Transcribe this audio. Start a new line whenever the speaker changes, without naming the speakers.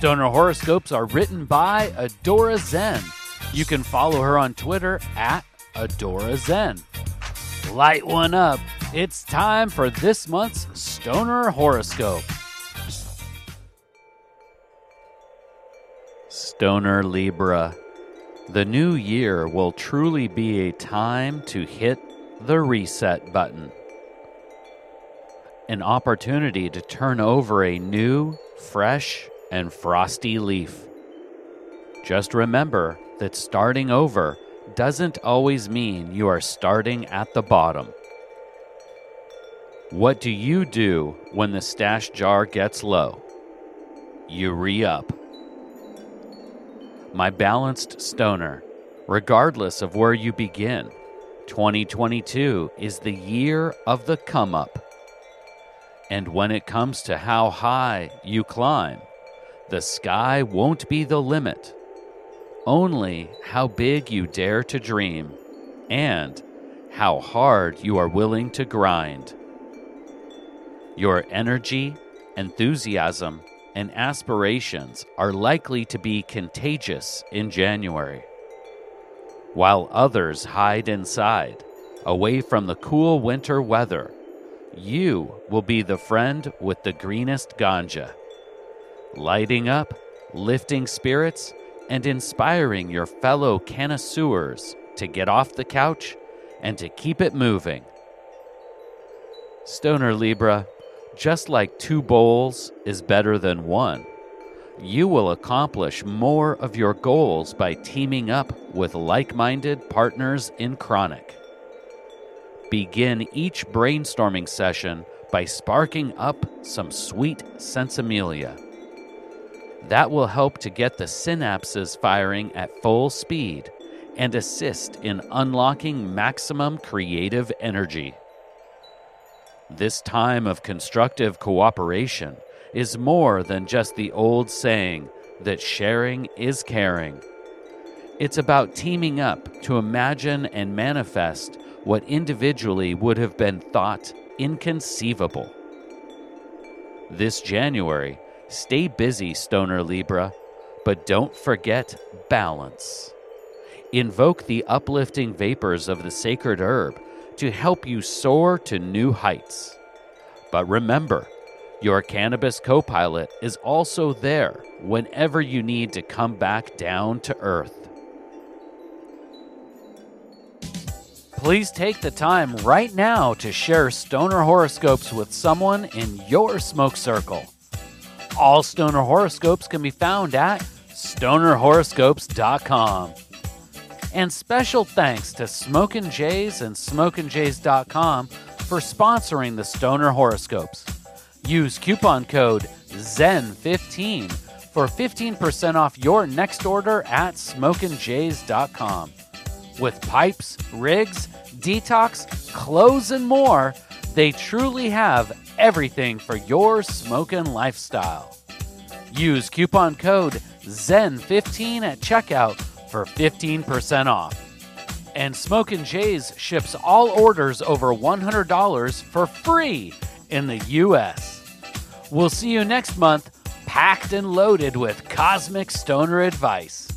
Stoner horoscopes are written by Adora Zen. You can follow her on Twitter at Adora Zen. Light one up. It's time for this month's Stoner horoscope. Stoner Libra. The new year will truly be a time to hit the reset button. An opportunity to turn over a new, fresh, and frosty leaf. Just remember that starting over doesn't always mean you are starting at the bottom. What do you do when the stash jar gets low? You re up. My balanced stoner, regardless of where you begin, 2022 is the year of the come up. And when it comes to how high you climb, the sky won't be the limit. Only how big you dare to dream and how hard you are willing to grind. Your energy, enthusiasm, and aspirations are likely to be contagious in January. While others hide inside, away from the cool winter weather, you will be the friend with the greenest ganja, lighting up, lifting spirits, and inspiring your fellow connoisseurs to get off the couch and to keep it moving. Stoner Libra, just like two bowls is better than one, you will accomplish more of your goals by teaming up with like minded partners in chronic. Begin each brainstorming session by sparking up some sweet sinsemilla. That will help to get the synapses firing at full speed and assist in unlocking maximum creative energy. This time of constructive cooperation is more than just the old saying that sharing is caring. It's about teaming up to imagine and manifest what individually would have been thought inconceivable. This January, stay busy, Stoner Libra, but don't forget balance. Invoke the uplifting vapors of the sacred herb to help you soar to new heights. But remember, your cannabis co pilot is also there whenever you need to come back down to earth. Please take the time right now to share stoner horoscopes with someone in your smoke circle. All stoner horoscopes can be found at stonerhoroscopes.com. And special thanks to Smokin' Jays and SmokinJays.com for sponsoring the Stoner Horoscopes. Use coupon code ZEN15 for 15% off your next order at SmokinJays.com. With pipes, rigs, detox, clothes, and more, they truly have everything for your smoking lifestyle. Use coupon code ZEN15 at checkout for 15% off. And Smokin' Jays ships all orders over $100 for free in the U.S. We'll see you next month, packed and loaded with cosmic stoner advice.